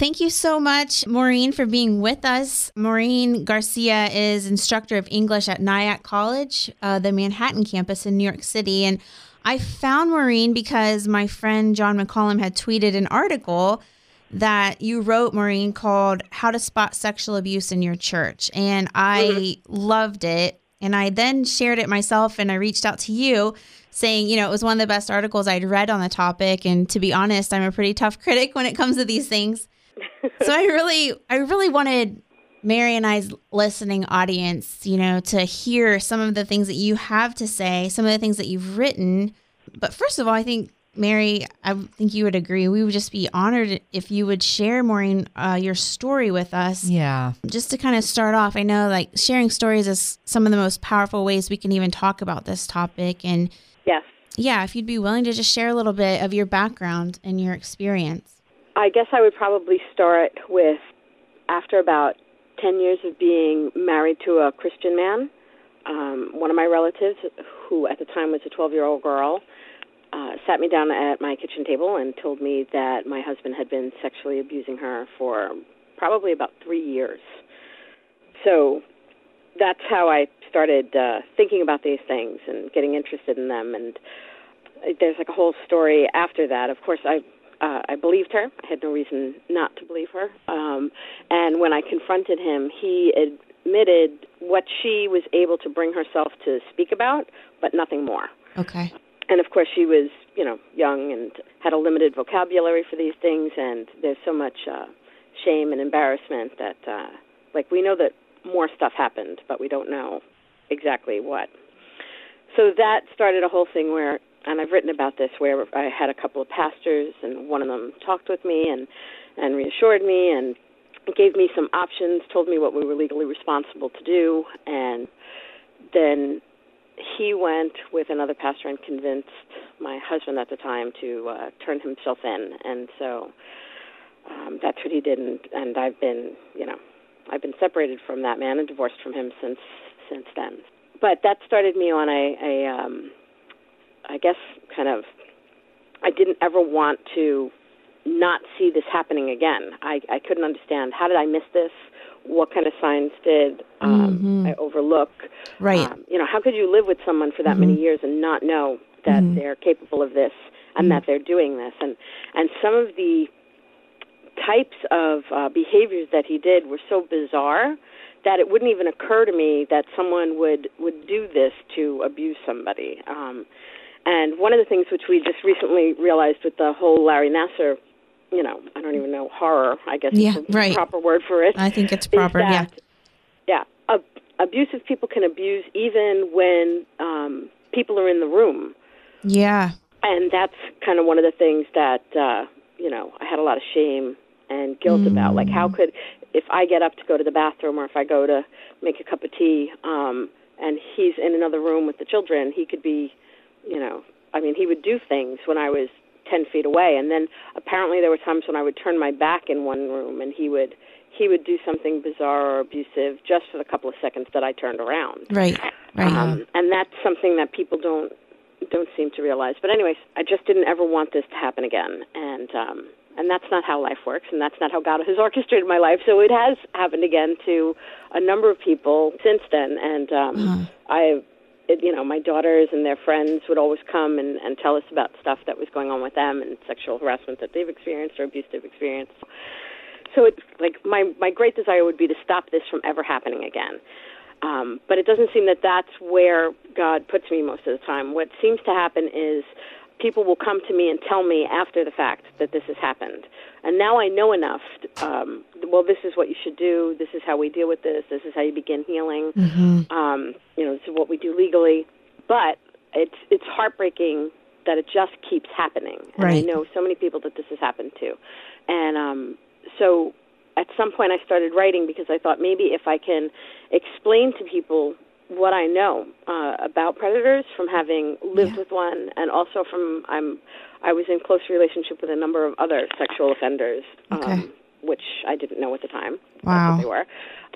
Thank you so much, Maureen, for being with us. Maureen Garcia is instructor of English at Nyack College, uh, the Manhattan campus in New York City. And I found Maureen because my friend John McCollum had tweeted an article that you wrote, Maureen, called How to Spot Sexual Abuse in Your Church. And I mm-hmm. loved it. And I then shared it myself and I reached out to you saying, you know, it was one of the best articles I'd read on the topic. And to be honest, I'm a pretty tough critic when it comes to these things. so I really, I really wanted Mary and I's listening audience, you know, to hear some of the things that you have to say, some of the things that you've written. But first of all, I think Mary, I think you would agree. We would just be honored if you would share, Maureen, uh, your story with us. Yeah. Just to kind of start off, I know like sharing stories is some of the most powerful ways we can even talk about this topic. And yes. Yeah, if you'd be willing to just share a little bit of your background and your experience. I guess I would probably start with after about 10 years of being married to a Christian man, um, one of my relatives, who at the time was a 12 year old girl, uh, sat me down at my kitchen table and told me that my husband had been sexually abusing her for probably about three years. So that's how I started uh, thinking about these things and getting interested in them. And there's like a whole story after that. Of course, I uh, I believed her. I had no reason not to believe her. Um, and when I confronted him, he admitted what she was able to bring herself to speak about, but nothing more. Okay and of course she was you know young and had a limited vocabulary for these things and there's so much uh shame and embarrassment that uh like we know that more stuff happened but we don't know exactly what so that started a whole thing where and I've written about this where I had a couple of pastors and one of them talked with me and and reassured me and gave me some options, told me what we were legally responsible to do and then he went with another pastor and convinced my husband at the time to uh, turn himself in, and so um, that's what he did. And, and I've been, you know, I've been separated from that man and divorced from him since since then. But that started me on a, a um, I guess, kind of. I didn't ever want to not see this happening again. I, I couldn't understand how did I miss this? what kind of signs did um, mm-hmm. I overlook? Right. Um, you know, how could you live with someone for that mm-hmm. many years and not know that mm-hmm. they're capable of this and mm-hmm. that they're doing this? And and some of the types of uh, behaviors that he did were so bizarre that it wouldn't even occur to me that someone would would do this to abuse somebody. Um, and one of the things which we just recently realized with the whole Larry Nassar you know, I don't even know horror. I guess yeah, is the right. proper word for it. I think it's proper. That, yeah, yeah. Ab- abusive people can abuse even when um, people are in the room. Yeah, and that's kind of one of the things that uh, you know I had a lot of shame and guilt mm. about. Like, how could if I get up to go to the bathroom or if I go to make a cup of tea, um, and he's in another room with the children, he could be, you know, I mean, he would do things when I was 10 feet away and then apparently there were times when I would turn my back in one room and he would he would do something bizarre or abusive just for the couple of seconds that I turned around. Right. Right. Um, and that's something that people don't don't seem to realize. But anyways, I just didn't ever want this to happen again. And um and that's not how life works and that's not how God has orchestrated my life. So it has happened again to a number of people since then and um uh-huh. I you know, my daughters and their friends would always come and, and tell us about stuff that was going on with them and sexual harassment that they've experienced or abuse they've experienced. So it's like my my great desire would be to stop this from ever happening again. Um, but it doesn't seem that that's where God puts me most of the time. What seems to happen is people will come to me and tell me after the fact that this has happened. And now I know enough. Um, well, this is what you should do. This is how we deal with this. This is how you begin healing. Mm-hmm. Um, you know, this is what we do legally. But it's it's heartbreaking that it just keeps happening. And right. I know so many people that this has happened to. And um, so at some point I started writing because I thought maybe if I can explain to people what I know uh, about predators from having lived yeah. with one, and also from I'm I was in close relationship with a number of other sexual offenders, okay. um, which I didn't know at the time. Wow, they were.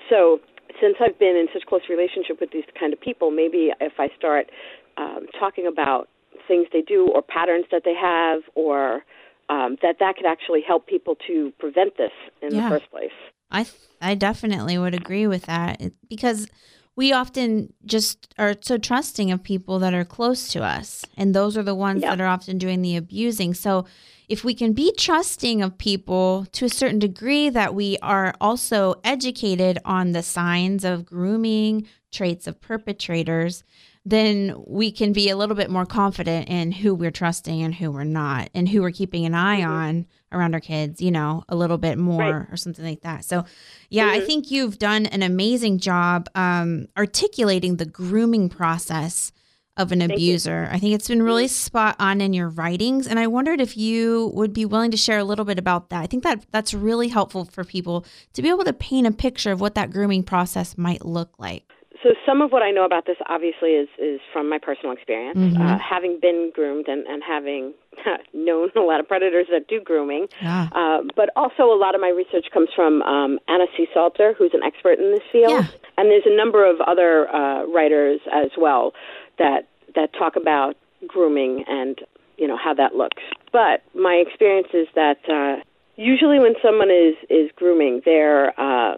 So since I've been in such close relationship with these kind of people, maybe if I start um, talking about things they do or patterns that they have or um, that that could actually help people to prevent this in Yeah. the first place. I I definitely would agree with that because we often just are so trusting of people that are close to us, and those are the ones Yeah. that are often doing the abusing. So, if we can be trusting of people to a certain degree, that we are also educated on the signs of grooming, traits of perpetrators, then we can be a little bit more confident in who we're trusting and who we're not, and who we're keeping an eye Mhm. on around our kids, you know, a little bit more Right. or something like that. So, yeah, I Mhm. think you've done an amazing job um, articulating the grooming process of an you. Mm-hmm. abuser. I think it's been really spot on in your writings, and I wondered if you would be willing to share a little bit about that. I think that that's really helpful for people to be able to paint a picture of what that grooming process might look like. So some of what I know about this obviously is is from my personal experience, Mhm. uh, having been groomed and, and having known a lot of predators that do grooming. Yeah. Uh, but also a lot of my research comes from um, Anna C. Salter, who's an expert in this field, Yeah. and there's a number of other uh, writers as well that that talk about grooming and you know how that looks. But my experience is that uh, usually when someone is is grooming, they're uh,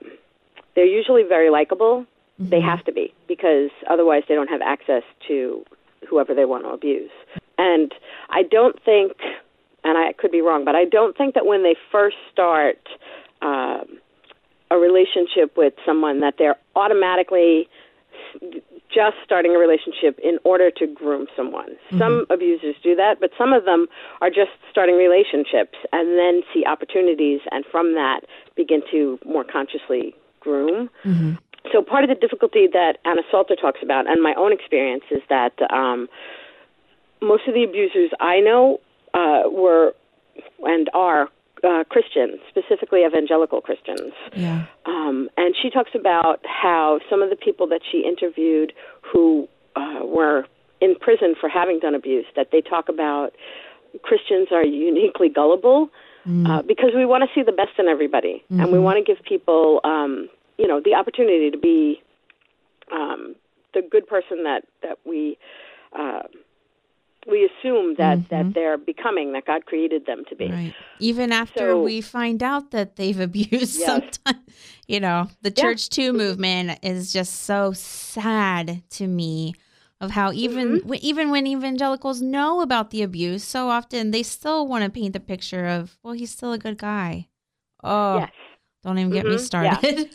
they're usually very likable. They have to be because otherwise they don't have access to whoever they want to abuse. And I don't think, and I could be wrong, but I don't think that when they first start um, a relationship with someone that they're automatically just starting a relationship in order to groom someone. Some abusers do that, but some of them are just starting relationships and then see opportunities and from that begin to more consciously groom. hmm So part of the difficulty that Anna Salter talks about, and my own experience, is that um, most of the abusers I know uh, were and are uh, Christians, specifically evangelical Christians. Yeah. Um, and she talks about how some of the people that she interviewed who uh, were in prison for having done abuse, that they talk about Christians are uniquely gullible uh, because we want to see the best in everybody, and we want to give people, um, you know, the opportunity to be um, the good person that that we. Uh, we assume that, that they're becoming, that God created them to be. Right. Even after So- we find out that they've abused Yes. sometimes, you know, the Yeah. Church Too movement is just so sad to me of how even Mm-hmm. w- even when evangelicals know about the abuse, so often they still want to paint the picture of, well, he's still a good guy. Oh, Yes. don't even get me started. Yeah.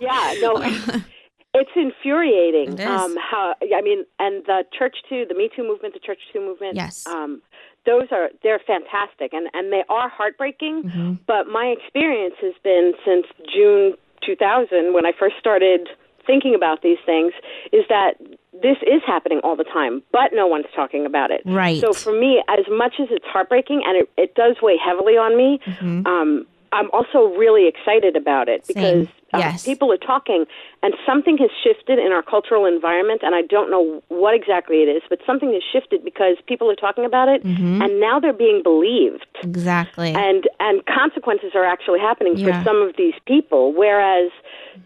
Yeah, no, it's infuriating. It is. Um, how I mean, and the Church Too, the Me Too movement, the Church Too movement. Yes. Um, those are they're fantastic, and and they are heartbreaking. Mhm. But my experience has been since June 2000, when I first started thinking about these things, is that this is happening all the time, but no one's talking about it. Right. So for me, as much as it's heartbreaking and it, it does weigh heavily on me, Mhm. um, I'm also really excited about it because uh, Yes. people are talking, and something has shifted in our cultural environment, and I don't know what exactly it is, but something has shifted because people are talking about it, Mhm. and now they're being believed, exactly. and and consequences are actually happening Yeah. for some of these people, whereas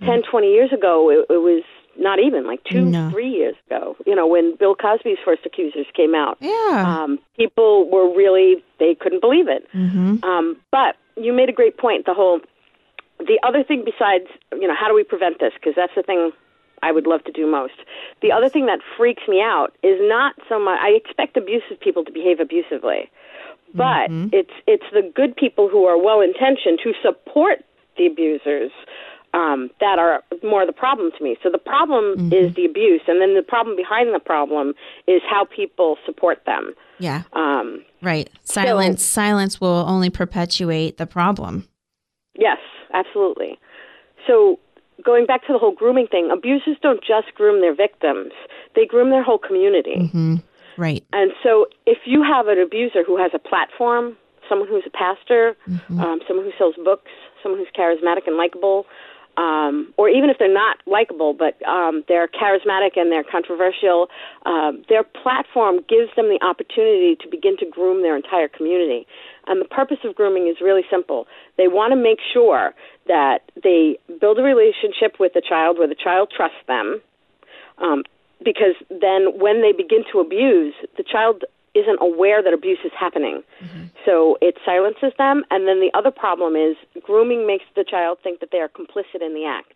ten, twenty years ago it, it was not even like two, No. three years ago. You know, when Bill Cosby's first accusers came out, yeah. um, people were really they couldn't believe it. hmm Um, but you made a great point. The whole, the other thing besides, you know, how do we prevent this? Because that's the thing I would love to do most. The other thing that freaks me out is not so much. I expect abusive people to behave abusively, but mm-hmm. it's it's the good people who are well intentioned who support the abusers. Um, that are more the problem to me. So the problem is the abuse, and then the problem behind the problem is how people support them. Yeah. Um, Right. Silence silence will only perpetuate the problem. Yes, absolutely. So, going back to the whole grooming thing, abusers don't just groom their victims, they groom their whole community. hmm Right. And so, if you have an abuser who has a platform, someone who's a pastor, um, someone who sells books, someone who's charismatic and likable, um, or even if they're not likable, but um, they're charismatic and they're controversial, um, their platform gives them the opportunity to begin to groom their entire community. And the purpose of grooming is really simple. They want to make sure that they build a relationship with the child where the child trusts them, um, because then when they begin to abuse, the child isn't aware that abuse is happening. Mm-hmm. So it silences them. And then the other problem is grooming makes the child think that they are complicit in the act.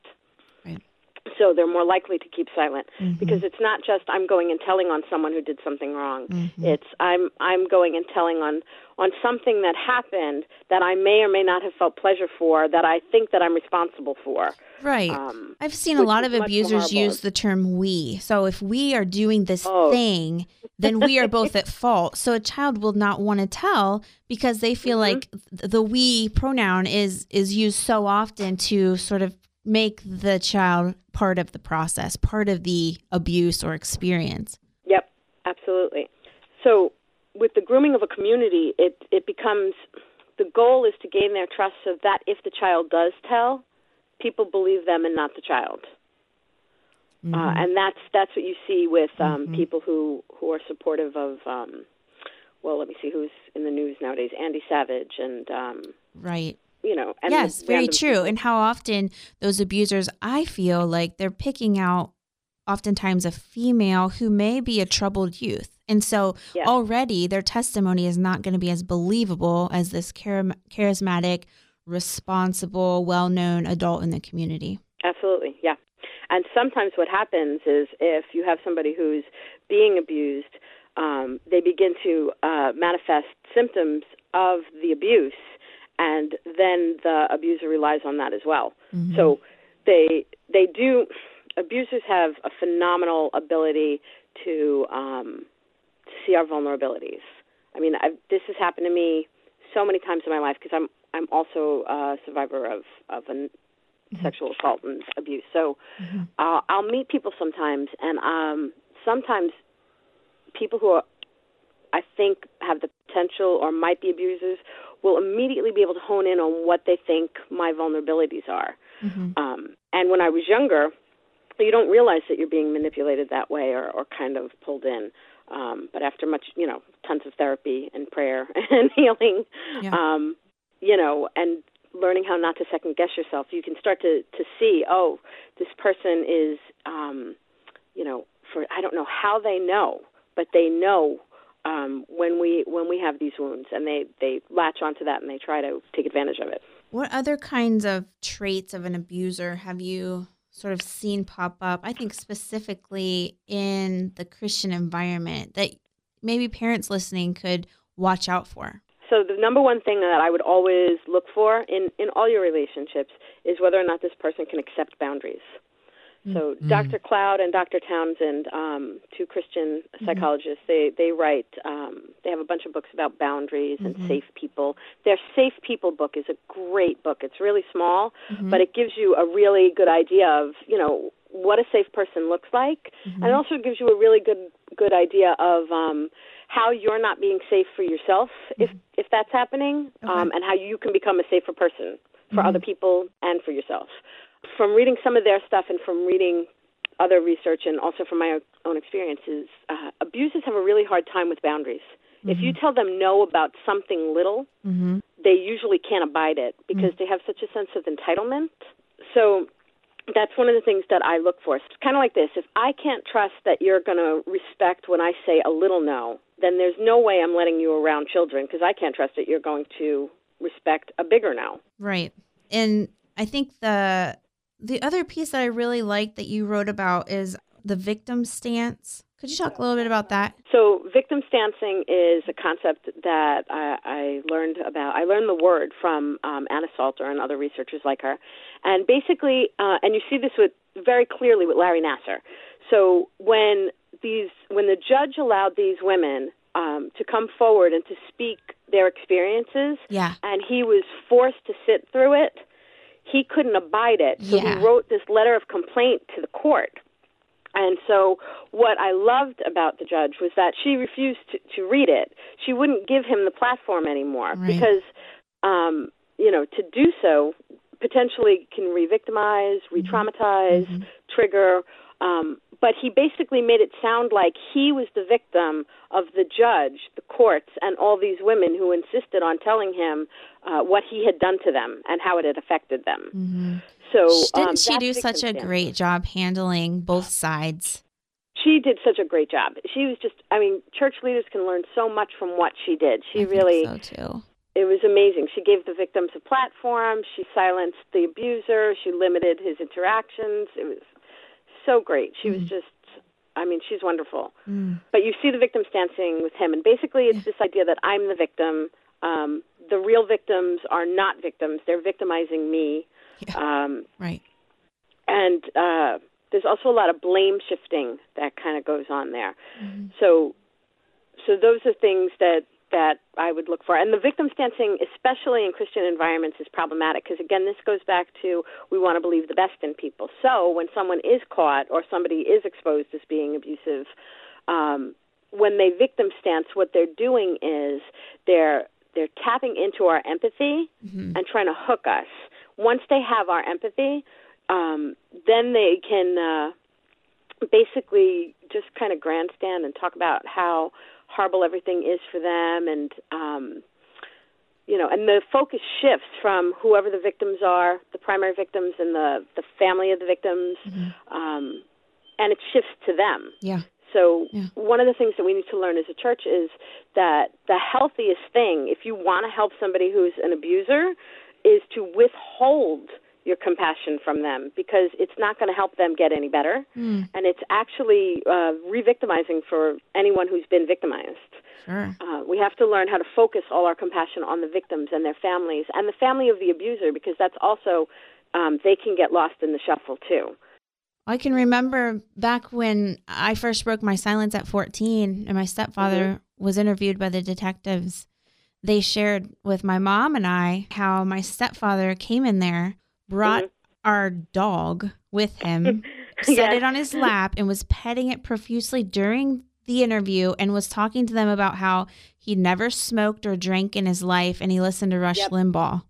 So they're more likely to keep silent mm-hmm. because it's not just I'm going and telling on someone who did something wrong. Mm-hmm. It's I'm I'm going and telling on on something that happened that I may or may not have felt pleasure for that I think that I'm responsible for. Right. Um, I've seen a lot of abusers use the term we. So if we are doing this oh. thing, then we are both at fault. So a child will not want to tell because they feel mm-hmm. like the we pronoun is is used so often to sort of make the child part of the process, part of the abuse or experience. Yep, absolutely. So with the grooming of a community, it it becomes the goal is to gain their trust so that if the child does tell, people believe them and not the child. Uh, mm-hmm. Uh, and that's that's what you see with um, mm-hmm. people who who are supportive of. Um, well, let me see who's in the news nowadays. Andy Savage and um, right. You know, and yes, very true. And how often those abusers, I feel like they're picking out oftentimes a female who may be a troubled youth. And so yes. already their testimony is not going to be as believable as this charismatic, responsible, well known adult in the community. Absolutely, yeah. And sometimes what happens is if you have somebody who's being abused, um, they begin to uh, manifest symptoms of the abuse, and then the abuser relies on that as well. Mm-hmm. So they they do. Abusers have a phenomenal ability to um, see our vulnerabilities. I mean, I've, this has happened to me so many times in my life because I'm I'm also a survivor of of a mm-hmm. sexual assault and abuse. So mm-hmm. uh, I'll meet people sometimes, and um, sometimes people who are, I think have the potential or might be abusers will immediately be able to hone in on what they think my vulnerabilities are. Mm-hmm. Um, and when I was younger, you don't realize that you're being manipulated that way or, or kind of pulled in. Um, but after much, you know, tons of therapy and prayer and healing, yeah. um, you know, and learning how not to second guess yourself, you can start to to see, oh, this person is, um, you know, for I don't know how they know, but they know um, when we when we have these wounds, and they they latch onto that and they try to take advantage of it. What other kinds of traits of an abuser have you sort of seen pop up? I think specifically in the Christian environment that maybe parents listening could watch out for so the number one thing that I would always look for in in all your relationships is whether or not this person can accept boundaries. So mm-hmm. Dr. Cloud and Dr. Townsend, um, two Christian mm-hmm. psychologists, they they write. Um, they have a bunch of books about boundaries and mm-hmm. safe people. Their Safe People book is a great book. It's really small, mm-hmm. but it gives you a really good idea of you know what a safe person looks like, and it mm-hmm. also gives you a really good good idea of um, how you're not being safe for yourself if mm-hmm. if that's happening, okay. um, and how you can become a safer person for mm-hmm. other people and for yourself. From reading some of their stuff and from reading other research and also from my own experiences, uh, abusers have a really hard time with boundaries. Mm-hmm. If you mm-hmm. tell them no about something little, mm-hmm. they usually can't abide it because mm-hmm. they have such a sense of entitlement. So that's one of the things that I look for. It's kind of like this. If I can't trust that you're going to respect when I say a little no, then there's no way I'm letting you around children because I can't trust that you're going to respect a bigger no. Right. And I think the the other piece that I really like that you wrote about is the victim stance. Could you talk a little bit about that? So, victim stancing is a concept that I, I learned about. I learned the word from um, Anna Salter and other researchers like her, and basically, uh, and you see this with very clearly with Larry Nassar. So, when these, when the judge allowed these women um, to come forward and to speak their experiences, yeah. and he was forced to sit through it, he couldn't abide it. So yeah. he wrote this letter of complaint to the court and so, what I loved about the judge was that she refused to, to read it. She wouldn't give him the platform anymore right. because, um, you know, to do so potentially can re-victimize, mm-hmm. re-traumatize, mm-hmm. trigger. Um, but he basically made it sound like he was the victim of the judge, the courts, and all these women who insisted on telling him uh, what he had done to them and how it had affected them. Mm-hmm. So didn't um, she do such a great job handling both sides? she did such a great job. She was just, I mean, church leaders can learn so much from what she did. She I really, think so too. it was amazing. She gave the victims a platform. She silenced the abuser. She limited his interactions. It was so great. She was just, I mean, she's wonderful. Mm. But you see the victim stancing with him, and basically it's this idea that I'm the victim. Um, the real victims are not victims; they're victimizing me. Um, Right. and uh, there's also a lot of blame shifting that kind of goes on there. Mm-hmm. So, so those are things that that I would look for. And the victim stancing, especially in Christian environments, is problematic because again, this goes back to we want to believe the best in people. So when someone is caught or somebody is exposed as being abusive, um, when they victim stance, what they're doing is they're they're tapping into our empathy Mm-hmm. and trying to hook us. Once they have our empathy, um, then they can uh, basically just kind of grandstand and talk about how horrible everything is for them, and um, you know, and the focus shifts from whoever the victims are, the primary victims, and the the family of the victims, um, and it shifts to them. Yeah. So Yeah. one of the things that we need to learn as a church is that the healthiest thing, if you want to help somebody who's an abuser, is to withhold your compassion from them because it's not going to help them get any better, Mm. and it's actually uh, re-victimizing for anyone who's been victimized. Sure. Uh, we have to learn how to focus all our compassion on the victims and their families and the family of the abuser because that's also um, they can get lost in the shuffle too. I can remember back when I first broke my silence at 14 and my stepfather was interviewed by the detectives. They shared with my mom and I how my stepfather came in there, brought our dog with him, set Yes. it on his lap, and was petting it profusely during the interview and was talking to them about how he never smoked or drank in his life and he listened to Rush Yep. Limbaugh.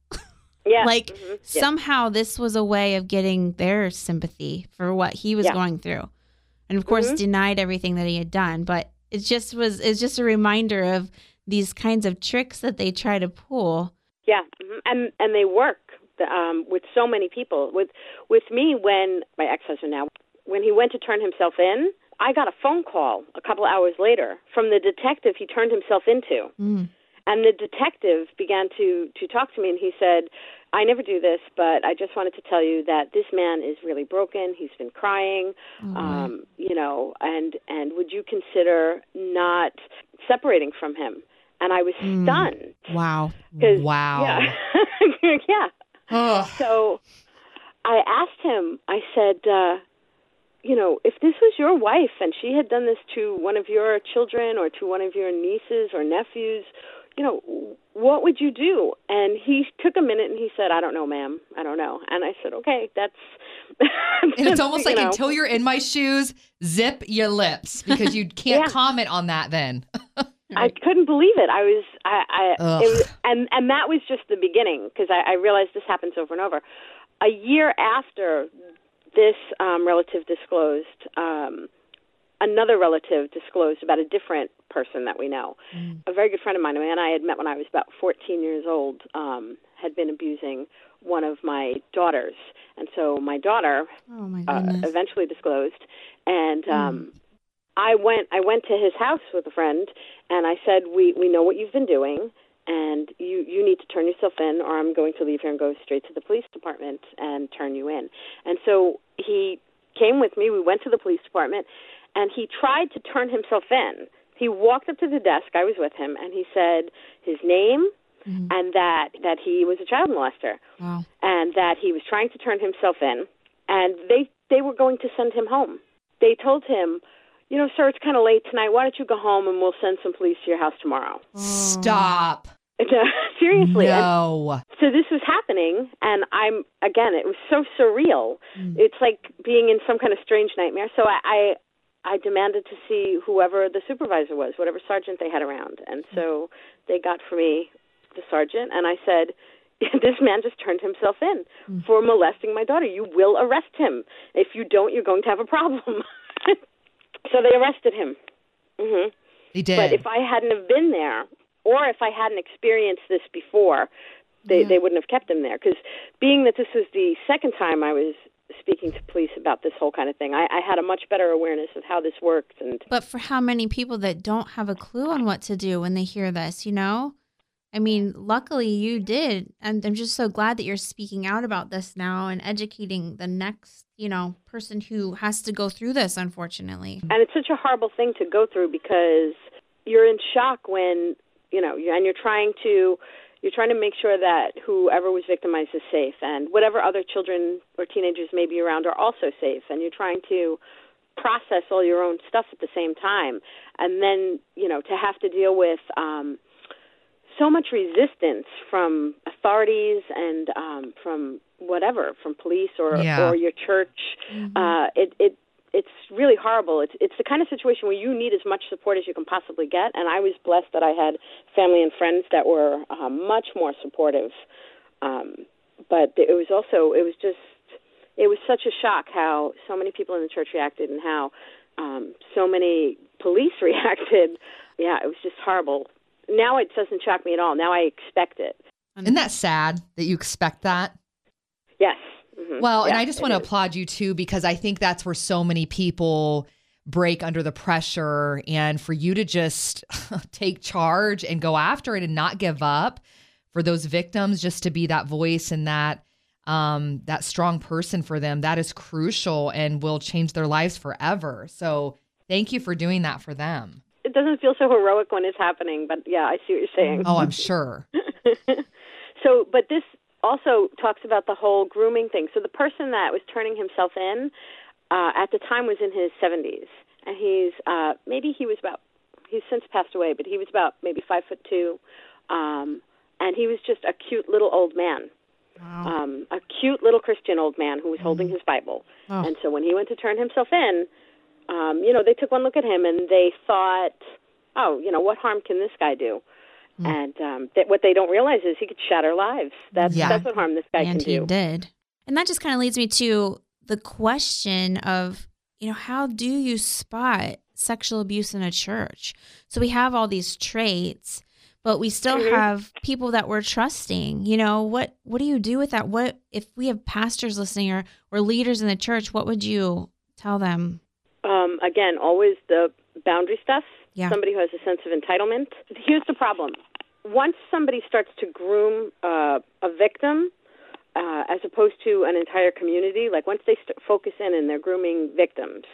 Yeah, like mhm, yeah. somehow this was a way of getting their sympathy for what he was Yeah. going through and of course Mhm. denied everything that he had done but it just was it's just a reminder of these kinds of tricks that they try to pull Yeah, mhm. and and they work um, with so many people. With with me, when my ex husband now, when he went to turn himself in, I got a phone call a couple hours later from the detective he turned himself into, Mm. and the detective began to to talk to me, and he said. I never do this, but I just wanted to tell you that this man is really broken. He's been crying, Oh, um, you know, and and would you consider not separating from him? And I was Mm. stunned. wow 'cause- Wow. Yeah. yeah. So I asked him, I said, uh, you know, if this was your wife and she had done this to one of your children or to one of your nieces or nephews, you know, what would you do? And he took a minute and he said, I don't know, ma'am. I don't know. And I said, okay, that's. And it's almost you like know. until you're in my shoes, zip your lips because you can't Yeah. comment on that then. I couldn't believe it. I was, I, I it was, and and that was just the beginning because I, I realized this happens over and over. A year after this um, relative disclosed, um, another relative disclosed about a different person that we know. A very good friend of mine, a man I had met when I was about 14 years old, um, had been abusing one of my daughters, and so my daughter oh my uh, eventually disclosed and um I went I went to his house with a friend and I said we we know what you've been doing and you you need to turn yourself in or I'm going to leave here and go straight to the police department and turn you in. And so he came with me. We went to the police department and he tried to turn himself in. He walked up to the desk. I was with him and he said his name Mhm. and that that he was a child molester wow and that he was trying to turn himself in and they they were going to send him home. They told him, "You know, sir, it's kind of late tonight. Why don't you go home and we'll send some police to your house tomorrow?" Stop. Seriously. And No. so this was happening and I'm again, it was so surreal. Mm. It's like being in some kind of strange nightmare. So I I I demanded to see whoever the supervisor was, whatever sergeant they had around. And so they got for me the sergeant and I said, this man just turned himself in for molesting my daughter. You will arrest him. If you don't, you're going to have a problem. so they arrested him. hmm They did. But if I hadn't have been there, or if I hadn't experienced this before, they Yeah. they wouldn't have kept him there. Because being that this was the second time I was speaking to police about this whole kind of thing. I, I had a much better awareness of how this works, and But for how many people that don't have a clue on what to do when they hear this, you know? I mean, luckily you did. And I'm just so glad that you're speaking out about this now and educating the next, you know, person who has to go through this, unfortunately. and it's such a horrible thing to go through because you're in shock when you know, and you're trying to you're trying to make sure that whoever was victimized is safe, and whatever other children or teenagers may be around are also safe, and you're trying to process all your own stuff at the same time, and then you know to have to deal with. um so much resistance from authorities and um, from whatever, from police or Yeah. or your church. Uh, it it it's really horrible. It's it's the kind of situation where you need as much support as you can possibly get. And I was blessed that I had family and friends that were um, much more supportive. Um, but it was also it was just it was such a shock how so many people in the church reacted and how um, so many police reacted. Yeah, it was just horrible. Now it doesn't shock me at all. Now I expect it. Isn't that sad that you expect that? Yes. Mhm. Well, and I just want to is. applaud you too because I think that's where so many people break under the pressure and for you to just take charge and go after it and not give up for those victims just to be that voice and that um that strong person for them that is crucial and will change their lives forever. So, thank you for doing that for them. It doesn't feel so heroic when it's happening, but yeah, I see what you're saying. Oh, I'm sure. so, but this also talks about the whole grooming thing. So the person that was turning himself in uh, at the time was in his 70s, and he's uh, maybe he was about he's since passed away, but he was about maybe five foot two, um, and he was just a cute little old man. Wow. Um, a cute little Christian old man who was holding his Bible. Oh. And so when he went to turn himself in, um, you know, they took one look at him and they thought, oh, you know, what harm can this guy do? And um, that what they don't realize is he could shatter lives. That's Yeah. that's what harm this guy and can he do. did. And that just kind of leads me to the question of, you know, how do you spot sexual abuse in a church? So we have all these traits, but we still Mhm. have people that we're trusting. You know, what what do you do with that? What if we have pastors listening or or leaders in the church, what would you tell them? Um, again, always the boundary stuff. Yeah. Somebody who has a sense of entitlement. Here's the problem: once somebody starts to groom uh, a victim, uh, as opposed to an entire community, like once they st- focus in and they're grooming victims,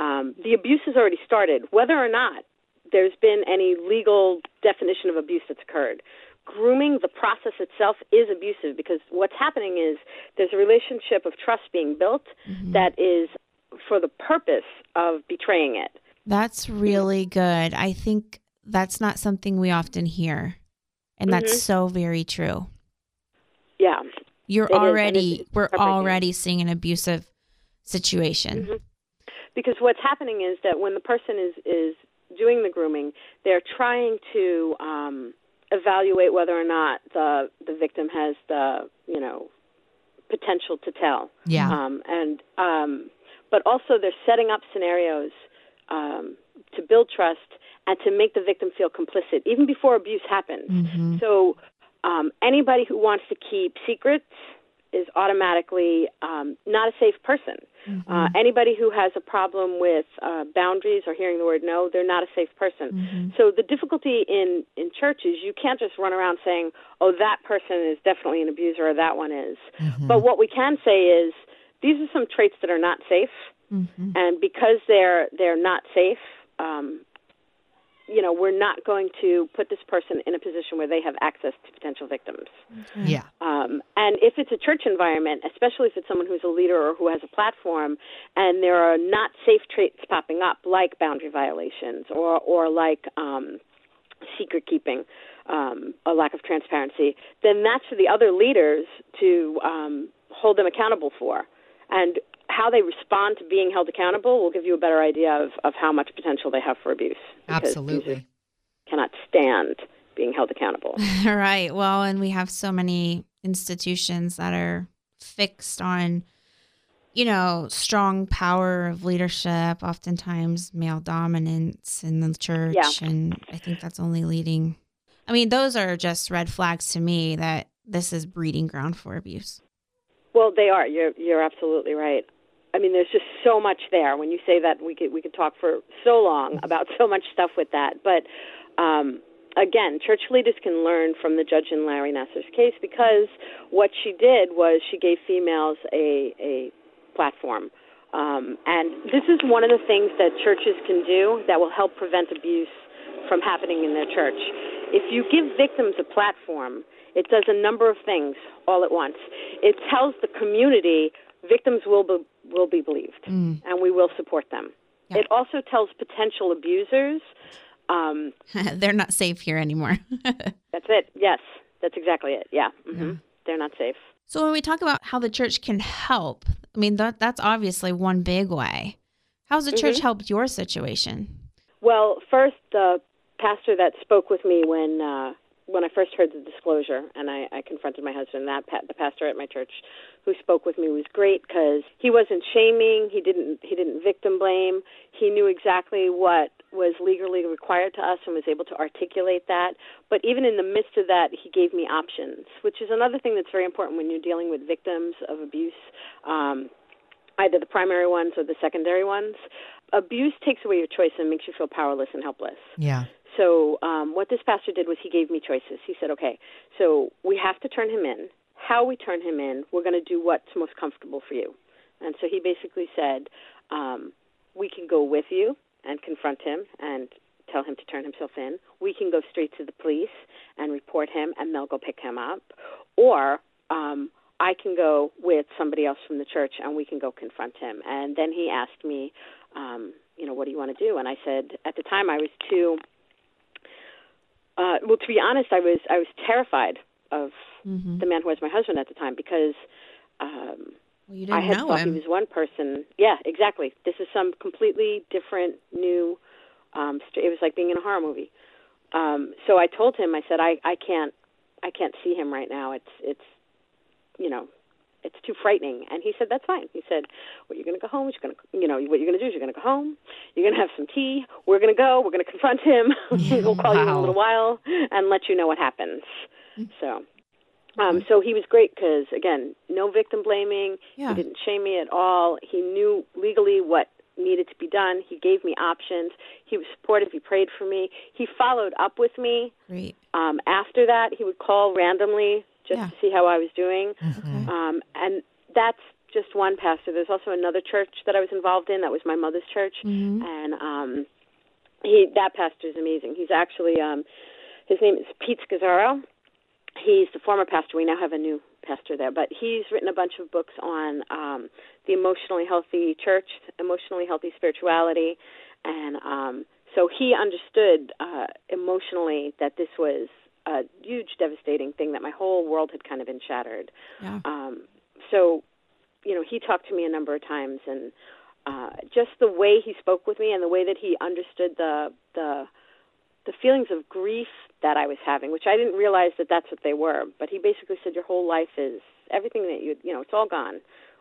um, the abuse has already started, whether or not there's been any legal definition of abuse that's occurred. Grooming, the process itself, is abusive because what's happening is there's a relationship of trust being built that is for the purpose of betraying it. That's really good. I think that's not something we often hear. And that's Mhm. so very true. Yeah. You're is, already it's we're already seeing an abusive situation. Mhm. Because what's happening is that when the person is is doing the grooming, they're trying to um, evaluate whether or not the the victim has the you know potential to tell. Yeah. Um, and um, but also they're setting up scenarios um, to build trust and to make the victim feel complicit even before abuse happens. Mhm. So um, anybody who wants to keep secrets is automatically um, not a safe person. Uh, anybody who has a problem with uh, boundaries or hearing the word no, they're not a safe person. Mhm. So the difficulty in in church is you can't just run around saying, "Oh, that person is definitely an abuser," or "That one is." Mhm. But what we can say is these are some traits that are not safe, Mhm. and because they're they're not safe, um, you know, we're not going to put this person in a position where they have access to potential victims. yeah. Um, and if it's a church environment, especially if it's someone who's a leader or who has a platform, and there are not safe traits popping up, like boundary violations or or like um, secret keeping, um, a lack of transparency, then that's for the other leaders to um, hold them accountable for. And how they respond to being held accountable will give you a better idea of, of how much potential they have for abuse. Absolutely. cannot stand being held accountable. right. Well, and we have so many institutions that are fixed on, you know, strong power of leadership, oftentimes male dominance in the church. Yeah. And I think that's only leading. I mean, those are just red flags to me that this is breeding ground for abuse. Well, they are. You're you're absolutely right. I mean, there's just so much there. When you say that, we could we could talk for so long about so much stuff with that. But um, again, church leaders can learn from the judge in Larry Nassar's case because what she did was she gave females a a platform. Um, and this is one of the things that churches can do that will help prevent abuse from happening in their church. If you give victims a platform, it does a number of things all at once. It tells the community victims will be, will be believed, mm. and we will support them. Yeah. It also tells potential abusers um, they're not safe here anymore. that's it. Yes, that's exactly it. Yeah. Mm-hmm. yeah. they're not safe. So when we talk about how the church can help, I mean that that's obviously one big way. How's the mm-hmm. church helped your situation? Well, first, the pastor that spoke with me when uh, when I first heard the disclosure, and I, I confronted my husband, that pa- the pastor at my church who spoke with me was great because he wasn't shaming, he didn't he didn't victim blame. He knew exactly what was legally required to us and was able to articulate that. But even in the midst of that, he gave me options, which is another thing that's very important when you're dealing with victims of abuse. Um, either the primary ones or the secondary ones. Abuse takes away your choice and makes you feel powerless and helpless. Yeah. So um, what this pastor did was he gave me choices. He said, okay, so we have to turn him in. How we turn him in, we're going to do what's most comfortable for you. And so he basically said, um, we can go with you and confront him and tell him to turn himself in. We can go straight to the police and report him, and they'll go pick him up. Or um, I can go with somebody else from the church, and we can go confront him. And then he asked me, um, you know, what do you want to do? And I said, at the time, I was too uh, well, to be honest, I was I was terrified of mm-hmm. the man who was my husband at the time because um, well, I had thought him. he was one person. Yeah, exactly. This is some completely different, new. Um, it was like being in a horror movie. Um, so I told him, I said, I I can't I can't see him right now. It's it's you know it's too frightening. And he said, that's fine. He said, well, you're going to go home. You're going to, you know, what you're going to do is you're going to go home. You're going to have some tea. We're going to go. We're going to confront him. we'll call wow. you in a little while and let you know what happens. So, um, so he was great because again, no victim blaming. Yeah. He didn't shame me at all. He knew legally what needed to be done. He gave me options. He was supportive. He prayed for me. He followed up with me. Great. Um, after that, he would call randomly just yeah. to see how I was doing. Mm-hmm. Um, and that's just one pastor. There's also another church that I was involved in. That was my mother's church, mm-hmm. and um, he that pastor is amazing. He's actually um, his name is Pete Scazzero. He's the former pastor. We now have a new pastor there, but he's written a bunch of books on um, the emotionally healthy church, emotionally healthy spirituality, and um, so he understood uh, emotionally that this was a huge, devastating thing that my whole world had kind of been shattered. Yeah. Um, so, you know, he talked to me a number of times, and uh, just the way he spoke with me and the way that he understood the the the feelings of grief that I was having, which I didn't realize that that's what they were. But he basically said, your whole life is everything that you you know, it's all gone.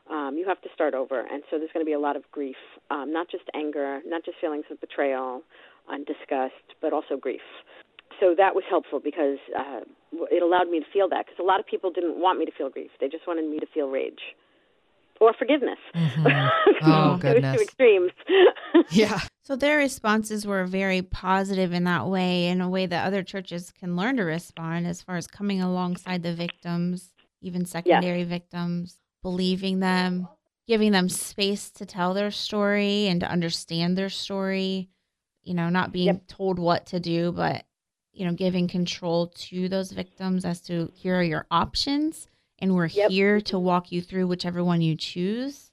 Um, you have to start over, and so there's going to be a lot of grief, um, not just anger, not just feelings of betrayal and disgust, but also grief so that was helpful because uh, it allowed me to feel that because a lot of people didn't want me to feel grief; they just wanted me to feel rage or forgiveness. Mm-hmm. Oh goodness, two extremes. yeah. So their responses were very positive in that way, in a way that other churches can learn to respond, as far as coming alongside the victims, even secondary yes. victims, believing them, giving them space to tell their story and to understand their story. You know, not being yep. told what to do, but you know, giving control to those victims as to here are your options and we're yep. here to walk you through whichever one you choose.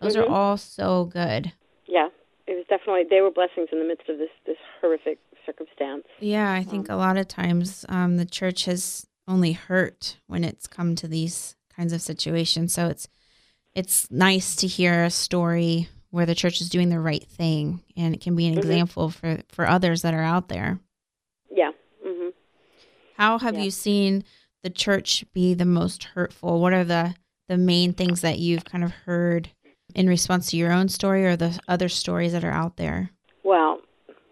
Those mm-hmm. are all so good. Yeah. It was definitely they were blessings in the midst of this this horrific circumstance. Yeah, I think um, a lot of times um, the church has only hurt when it's come to these kinds of situations. So it's it's nice to hear a story where the church is doing the right thing and it can be an mm-hmm. example for for others that are out there. How have you seen the church be the most hurtful? What are the the main things that you've kind of heard in response to your own story or the other stories that are out there? Well,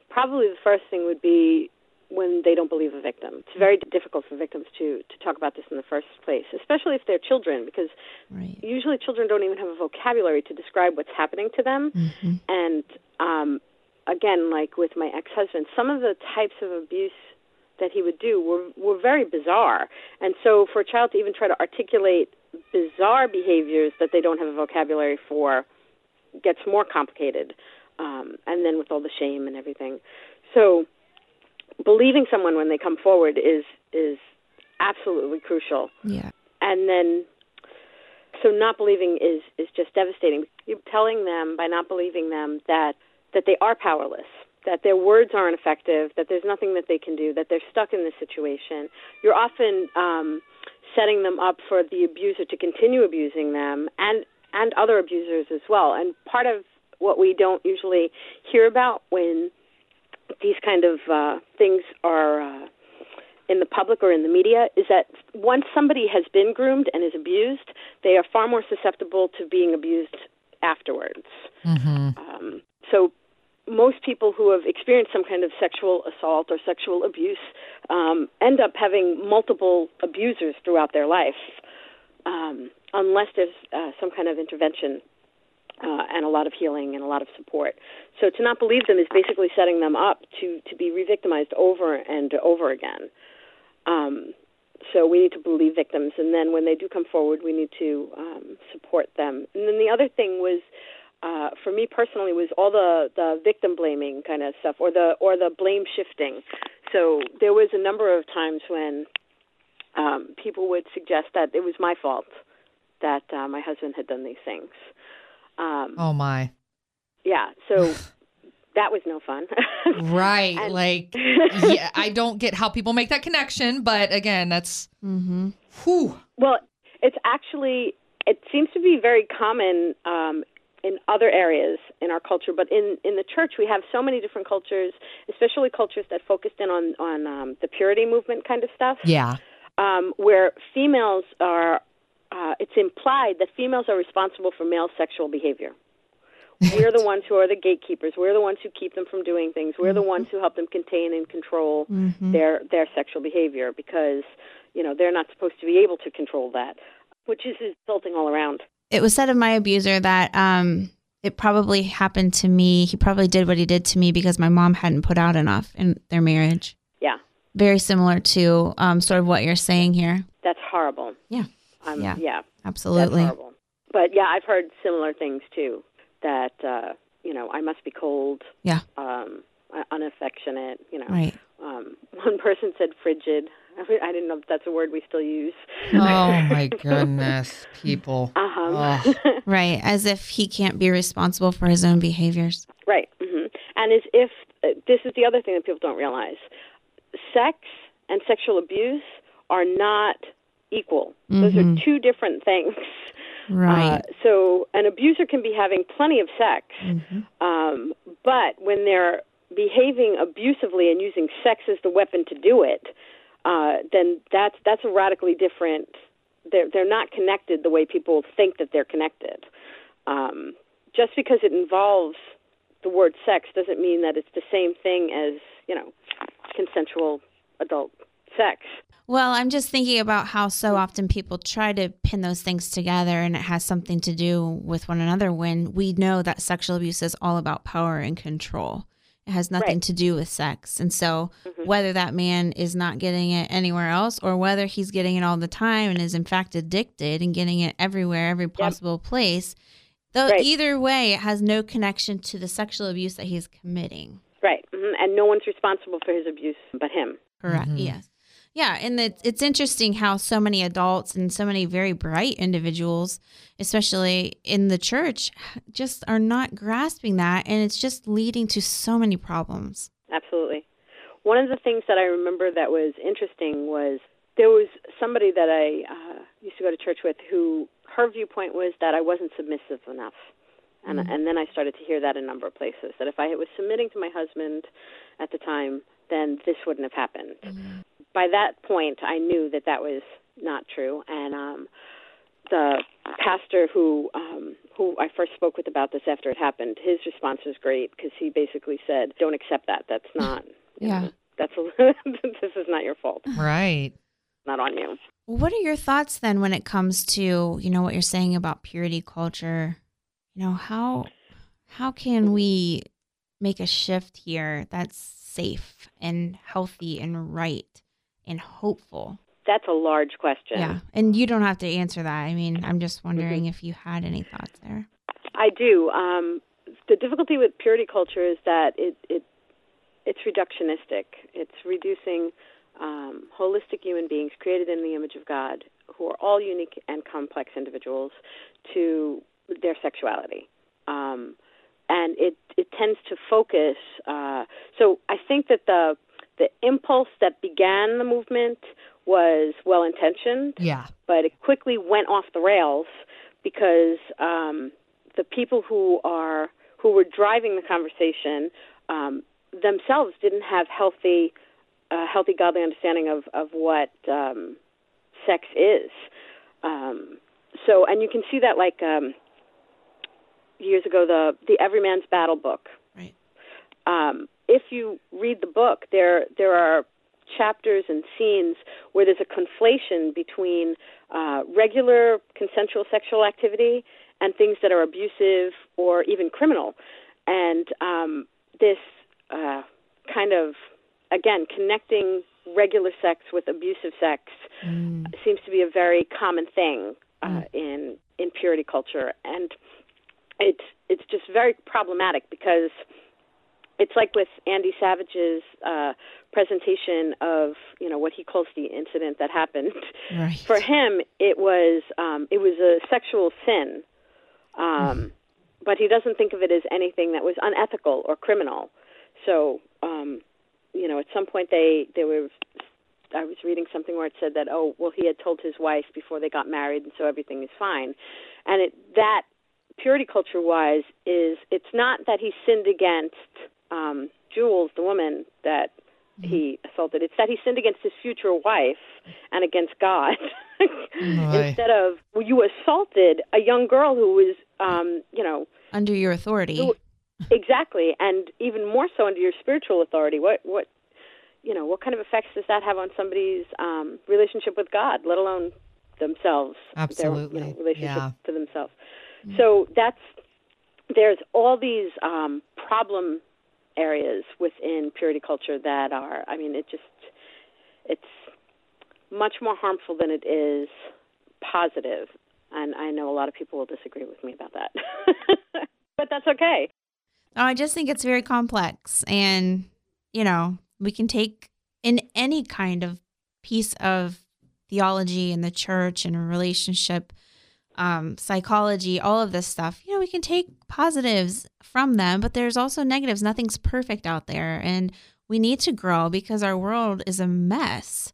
probably the first thing would be when they don't believe a victim. It's very difficult for victims to to talk about this in the first place, especially if they're children, because Right. usually children don't even have a vocabulary to describe what's happening to them. Mhm. And um, again, like with my ex-husband, some of the types of abuse that he would do were were very bizarre. And so, for a child to even try to articulate bizarre behaviors that they don't have a vocabulary for gets more complicated. Um, and then with all the shame and everything, so believing someone when they come forward is is absolutely crucial Yeah. and then so not believing is is just devastating you're telling them by not believing them that that they are powerless that their words aren't effective that there's nothing that they can do that they're stuck in this situation you're often um setting them up for the abuser to continue abusing them and and other abusers as well and part of what we don't usually hear about when these kind of uh, things are uh, in the public or in the media is that once somebody has been groomed and is abused, they are far more susceptible to being abused afterwards. Mm-hmm. Um, so most people who have experienced some kind of sexual assault or sexual abuse um, end up having multiple abusers throughout their life, um, unless there's uh, some kind of intervention uh, and a lot of healing and a lot of support. So to not believe them is basically setting them up to to be re-victimized over and over again. Um, so we need to believe victims, and then when they do come forward, we need to um, support them. And then the other thing was, uh, for me personally, was all the the victim blaming kind of stuff, or the or the blame shifting. So there was a number of times when um, people would suggest that it was my fault that uh, my husband had done these things. Um, Oh my. Yeah, so that was no fun. Right. And- like yeah, I don't get how people make that connection, but again, that's Mm-hmm. whew. Well, it's actually it seems to be very common um, in other areas in our culture, but in in the church we have so many different cultures, especially cultures that focused in on on um, the purity movement kind of stuff, Yeah. um, where females are. Uh, it's implied that females are responsible for male sexual behavior. We're the ones who are the gatekeepers. We're the ones who keep them from doing things. We're the ones who help them contain and control Mm-hmm. their their sexual behavior because you know they're not supposed to be able to control that, which is insulting all around. It was said of my abuser that um, it probably happened to me. He probably did what he did to me because my mom hadn't put out enough in their marriage. Yeah, Very similar to um, sort of what you're saying here. that's horrible. Yeah. Um, Yeah. yeah, Absolutely. that's horrible. But yeah, I've heard similar things too. That uh, you know, I must be cold. Yeah. Um, unaffectionate. You know, Right. um, one person said frigid. I didn't know if that's a word we still use. Oh my goodness, people. Ugh. Right. As if he can't be responsible for his own behaviors. Right. hmm And as if uh, this is the other thing that people don't realize sex and sexual abuse are not equal. Those are Mhm. two different things. Right. Uh, so an abuser can be having plenty of sex, Mhm. um, but when they're behaving abusively and using sex as the weapon to do it, uh, then that's that's a radically different. They're they're not connected the way people think that they're connected. Um, just because it involves the word sex doesn't mean that it's the same thing as you know consensual adult sex. Well, I'm just thinking about how so often people try to pin those things together and it has something to do with one another when we know that sexual abuse is all about power and control. It has nothing Right. to do with sex. And so, Mhm. whether that man is not getting it anywhere else or whether he's getting it all the time and is in fact addicted and getting it everywhere, every possible place, though Right. either way, it has no connection to the sexual abuse that he's committing. Right. hmm And no one's responsible for his abuse but him. Correct. Mhm. Yes. Yeah, and it's it's interesting how so many adults and so many very bright individuals, especially in the church, just are not grasping that, and it's just leading to so many problems. Absolutely. One of the things that I remember that was interesting was there was somebody that I uh, used to go to church with who her viewpoint was that I wasn't submissive enough. And and then I started to hear that in a number of places that if I was submitting to my husband at the time, then this wouldn't have happened. By that point, I knew that that was not true, and um, the pastor who um, who I first spoke with about this after it happened, his response was great because he basically said, "Don't accept that. That's not." Yeah. know, that's a, this is not your fault. Right. Not on you. What are your thoughts then when it comes to, you know, what you're saying about purity culture? You know, how how can we make a shift here that's safe and healthy and right and hopeful? That's a large question. Yeah. And you don't have to answer that. I mean, I'm just wondering if you had any thoughts there. I do. Um, the difficulty with purity culture is that it, it it's reductionistic. It's reducing um, holistic human beings created in the image of God, who are all unique and complex individuals, to their sexuality. Um, and it, it tends to focus. Uh, so I think that the the impulse that began the movement was well intentioned, Yeah. but it quickly went off the rails because um, the people who are who were driving the conversation um, themselves didn't have healthy, uh, healthy, godly understanding of of what um, sex is. Um, so, and you can see that like um, years ago, the the Every Man's Battle book. Right. Um, if you read the book, there there are chapters and scenes where there's a conflation between uh, regular consensual sexual activity and things that are abusive or even criminal, and um, this uh, kind of again connecting regular sex with abusive sex Mm. seems to be a very common thing uh, in in purity culture, and it's it's just very problematic because it's like with Andy Savage's uh, presentation of you know what he calls the incident that happened. Right. For him, it was um, it was a sexual sin, um, but he doesn't think of it as anything that was unethical or criminal. So um, you know, at some point they they were. I was reading something where it said that oh well he had told his wife before they got married and so everything is fine, and it that purity culture wise is it's not that he sinned against um, Jules the woman that he assaulted. It's that he sinned against his future wife and against God. Instead of well, you assaulted a young girl who was um, you know Under your authority. who- exactly and even more so under your spiritual authority. What what you know what kind of effects does that have on somebody's um, relationship with God, let alone themselves? Absolutely. Their you know, relationship Yeah. to themselves. So that's there's all these um, problem areas within purity culture that are. I mean, it just it's much more harmful than it is positive, and I know a lot of people will disagree with me about that, but that's okay. No, I just think it's very complex. And, you know, we can take in any kind of piece of theology in the church and a relationship, um, psychology, all of this stuff, you know, we can take positives from them, but there's also negatives. Nothing's perfect out there. And we need to grow because our world is a mess.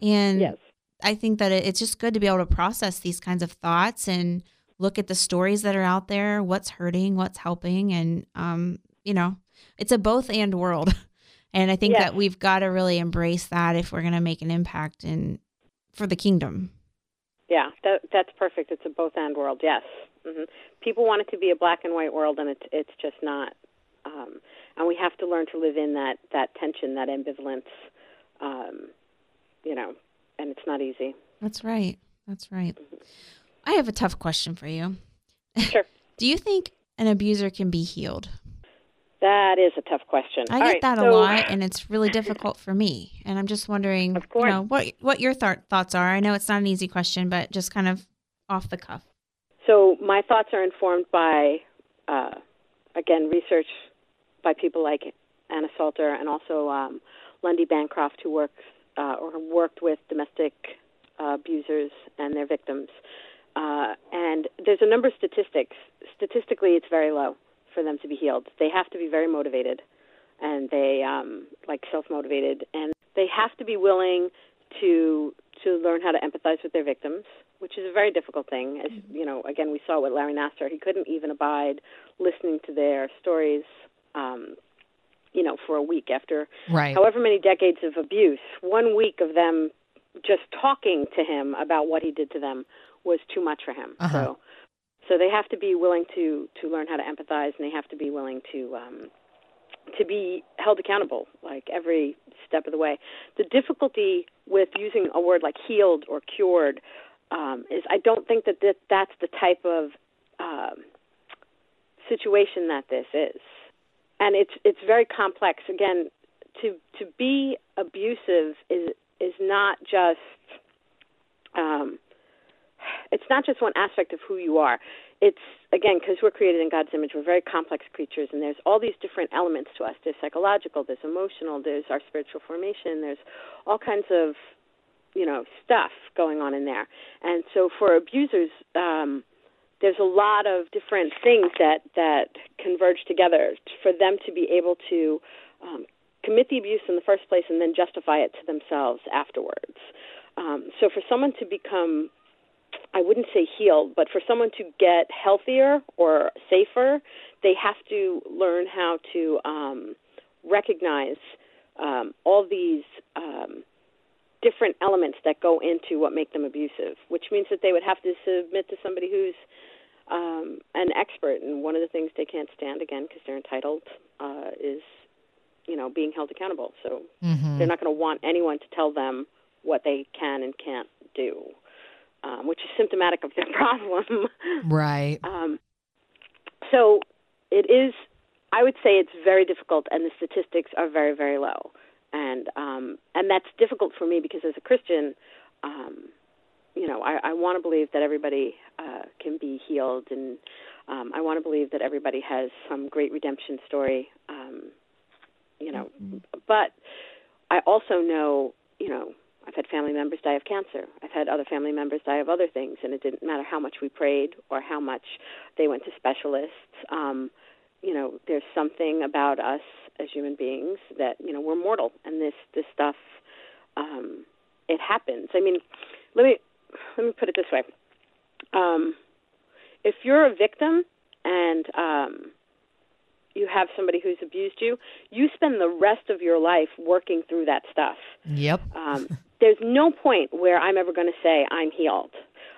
And Yes. I think that it's just good to be able to process these kinds of thoughts and look at the stories that are out there, what's hurting, what's helping, and um, you know, it's a both and world. And I think Yes. that we've got to really embrace that if we're going to make an impact in for the kingdom. Yeah, that, that's perfect. It's a both and world. Yes, hmm people want it to be a black and white world, and it's it's just not. Um, and we have to learn to live in that that tension, that ambivalence. Um, you know, and it's not easy. That's right. That's right. I have a tough question for you. Sure, Do you think an abuser can be healed? That is a tough question. I All get right, that a lot, and it's really difficult for me. And I'm just wondering, Of you know, what what your th- thoughts are. I know it's not an easy question, but just kind of off the cuff. So my thoughts are informed by, uh, again, research by people like Anna Salter and also um, Lundy Bancroft, who works uh, or worked with domestic uh, abusers and their victims. Uh, and there's a number of statistics. Statistically, it's very low for them to be healed. They have to be very motivated, and they um, like self-motivated, and they have to be willing to to learn how to empathize with their victims, which is a very difficult thing. As you know, again, we saw with Larry Nassar; he couldn't even abide listening to their stories. Um, you know, for a week after Right. however many decades of abuse, one week of them just talking to him about what he did to them was too much for him. Uh-huh. So, so they have to be willing to to learn how to empathize, and they have to be willing to um, to be held accountable, like every step of the way. The difficulty with using a word like healed or cured um, is I don't think that this, that's the type of um, situation that this is, and it's it's very complex. Again, to to be abusive is is not just um, it's not just one aspect of who you are. It's again because we're created in God's image. We're very complex creatures, and there's all these different elements to us. There's psychological, there's emotional, there's our spiritual formation. There's all kinds of you know stuff going on in there. And so for abusers, um, there's a lot of different things that that converge together for them to be able to um, commit the abuse in the first place and then justify it to themselves afterwards. Um, so for someone to become I wouldn't say healed, but for someone to get healthier or safer, they have to learn how to um, recognize um, all these um, different elements that go into what make them abusive, which means that they would have to submit to somebody who's um, an expert. And one of the things they can't stand again because they're entitled uh, is, you know, being held accountable. So mm-hmm. they're not going to want anyone to tell them what they can and can't do, um, which is symptomatic of their problem. Right. Um, so it is. I would say it's very difficult, and the statistics are very, very low and um, and that's difficult for me because as a Christian, um, you know, I, I want to believe that everybody uh, can be healed, and um, I want to believe that everybody has some great redemption story. Um, you know, mm-hmm. but I also know, you know, I've had family members die of cancer. I've had other family members die of other things, and it didn't matter how much we prayed or how much they went to specialists. Um, you know, there's something about us as human beings that you know we're mortal, and this this stuff um, it happens. I mean, let me let me put it this way: um, if you're a victim and um, you have somebody who's abused you, you spend the rest of your life working through that stuff. Yep. Um, there's no point where I'm ever going to say I'm healed.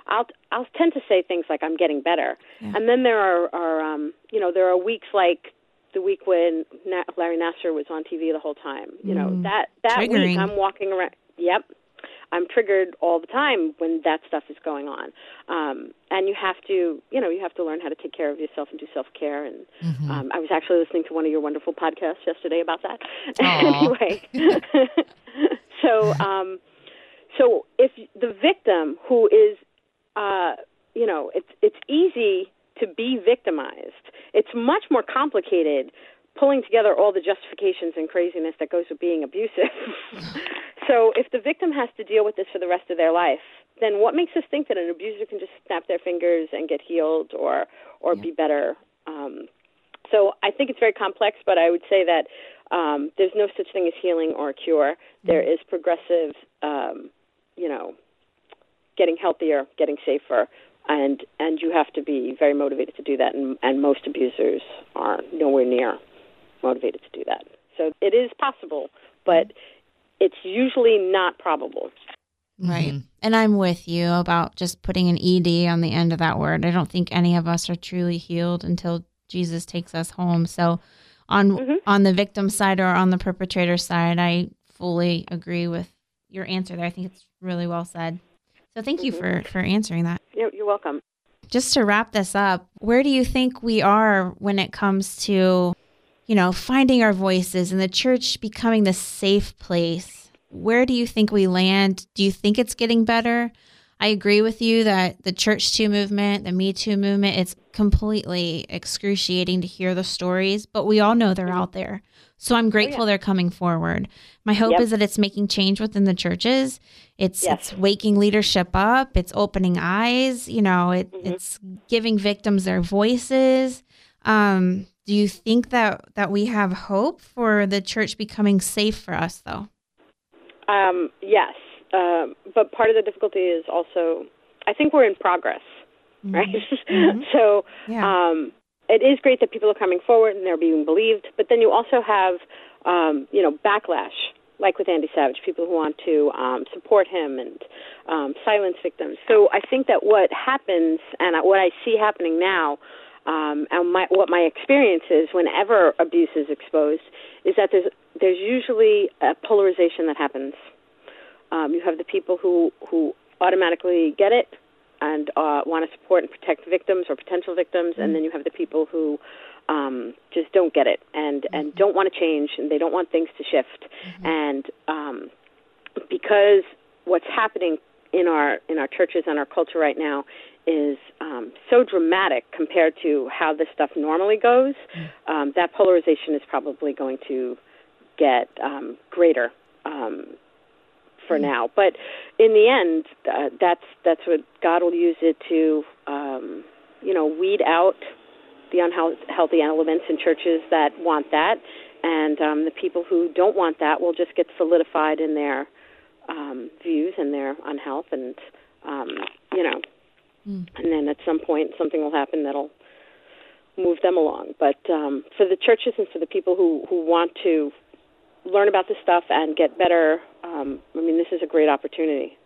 I'll I'll tend to say things like I'm getting better, yeah. and then there are are um, you know there are weeks like the week when Na- Larry Nassar was on TV the whole time. You know, mm. that that Triggering. week I'm walking around. Yep. I'm triggered all the time when that stuff is going on. Um, and you have to, you know, you have to learn how to take care of yourself and do self care. And mm-hmm. um, I was actually listening to one of your wonderful podcasts yesterday about that. anyway, so um, so if the victim who is, uh, you know, it's it's easy to be victimized. It's much more complicated pulling together all the justifications and craziness that goes with being abusive. so if the victim has to deal with this for the rest of their life, then what makes us think that an abuser can just snap their fingers and get healed or or yeah. be better? Um, so I think it's very complex, but I would say that um, there's no such thing as healing or a cure. There mm-hmm. progressive, um, you know, getting healthier, getting safer, and and you have to be very motivated to do that and, and most abusers are nowhere near motivated to do that so it is possible but it's usually not probable right mm-hmm. and i'm with you about just putting an ed on the end of that word i don't think any of us are truly healed until jesus takes us home so on mm-hmm. on the victim side or on the perpetrator side i fully agree with your answer there i think it's really well said so thank you mm-hmm. for for answering that you're, you're welcome. Just to wrap this up, where do you think we are when it comes to, you know, finding our voices and the church becoming the safe place? Where do you think we land? Do you think it's getting better? I agree with you that the Church Too movement, the Me Too movement, it's completely excruciating to hear the stories, but we all know they're out there. So I'm grateful oh, yeah. they're coming forward. My hope yep. is that it's making change within the churches. It's yes. it's waking leadership up. It's opening eyes. You know, it, mm-hmm. it's giving victims their voices. Um, do you think that that we have hope for the church becoming safe for us, though? Um, yes, um, but part of the difficulty is also, I think we're in progress, mm-hmm. right? Mm-hmm. so yeah. um, it is great that people are coming forward and they're being believed, but then you also have, um, you know, backlash, like with Andy Savage, people who want to um, support him and um, silence victims. So I think that what happens and what I see happening now Um, and my, what my experience is, whenever abuse is exposed, is that there's there's usually a polarization that happens. Um, you have the people who who automatically get it and uh, want to support and protect victims or potential victims, and then you have the people who um, just don't get it and and don't want to change and they don't want things to shift. And um, because what's happening in our in our churches and our culture right now is um, so dramatic compared to how this stuff normally goes, um, that polarization is probably going to get um, greater um, for now. But in the end, uh, that's that's what God will use it to, um, you know, weed out the unhealthy elements in churches that want that, and um, the people who don't want that will just get solidified in their um, views and their unhealth, and um, you know, Mm. and then at some point something will happen that'll move them along. But um, for the churches and for the people who who want to learn about this stuff and get better, um, I mean, this is a great opportunity.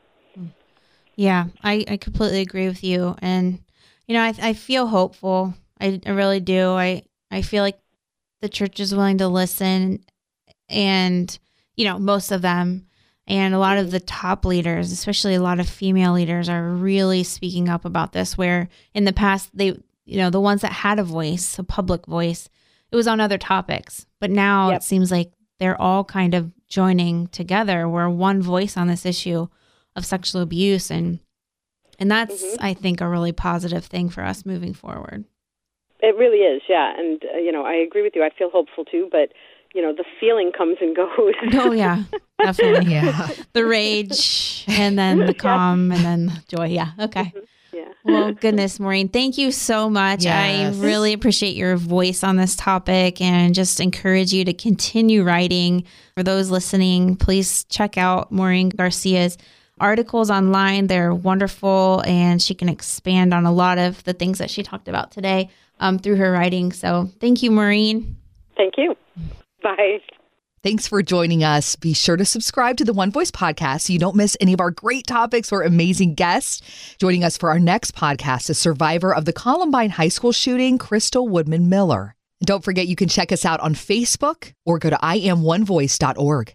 Yeah, I, I completely agree with you. And, you know, I, I feel hopeful. I, I really do. I, I feel like the church is willing to listen and, you know, most of them and a lot of the top leaders, especially a lot of female leaders are really speaking up about this where in the past they, you know, the ones that had a voice, a public voice, it was on other topics. But now Yep. it seems like they're all kind of joining together. We're one voice on this issue of sexual abuse and and that's Mhm. I think a really positive thing for us moving forward. It really is, yeah. And uh, you know, I agree with you. I feel hopeful too, but you know, the feeling comes and goes. Oh yeah, definitely. Yeah. The rage and then the calm and then the joy. Yeah. Okay. yeah. Well, goodness, Maureen, thank you so much. Yes. I really appreciate your voice on this topic and just encourage you to continue writing. For those listening, please check out Maureen Garcia's articles online. They're wonderful, and she can expand on a lot of the things that she talked about today um, through her writing. So, thank you, Maureen. Thank you. Bye. Thanks for joining us. Be sure to subscribe to the One Voice podcast so you don't miss any of our great topics or amazing guests. Joining us for our next podcast, a survivor of the Columbine High School shooting, Crystal Woodman Miller. Don't forget, you can check us out on Facebook or go to iamonevoice.org.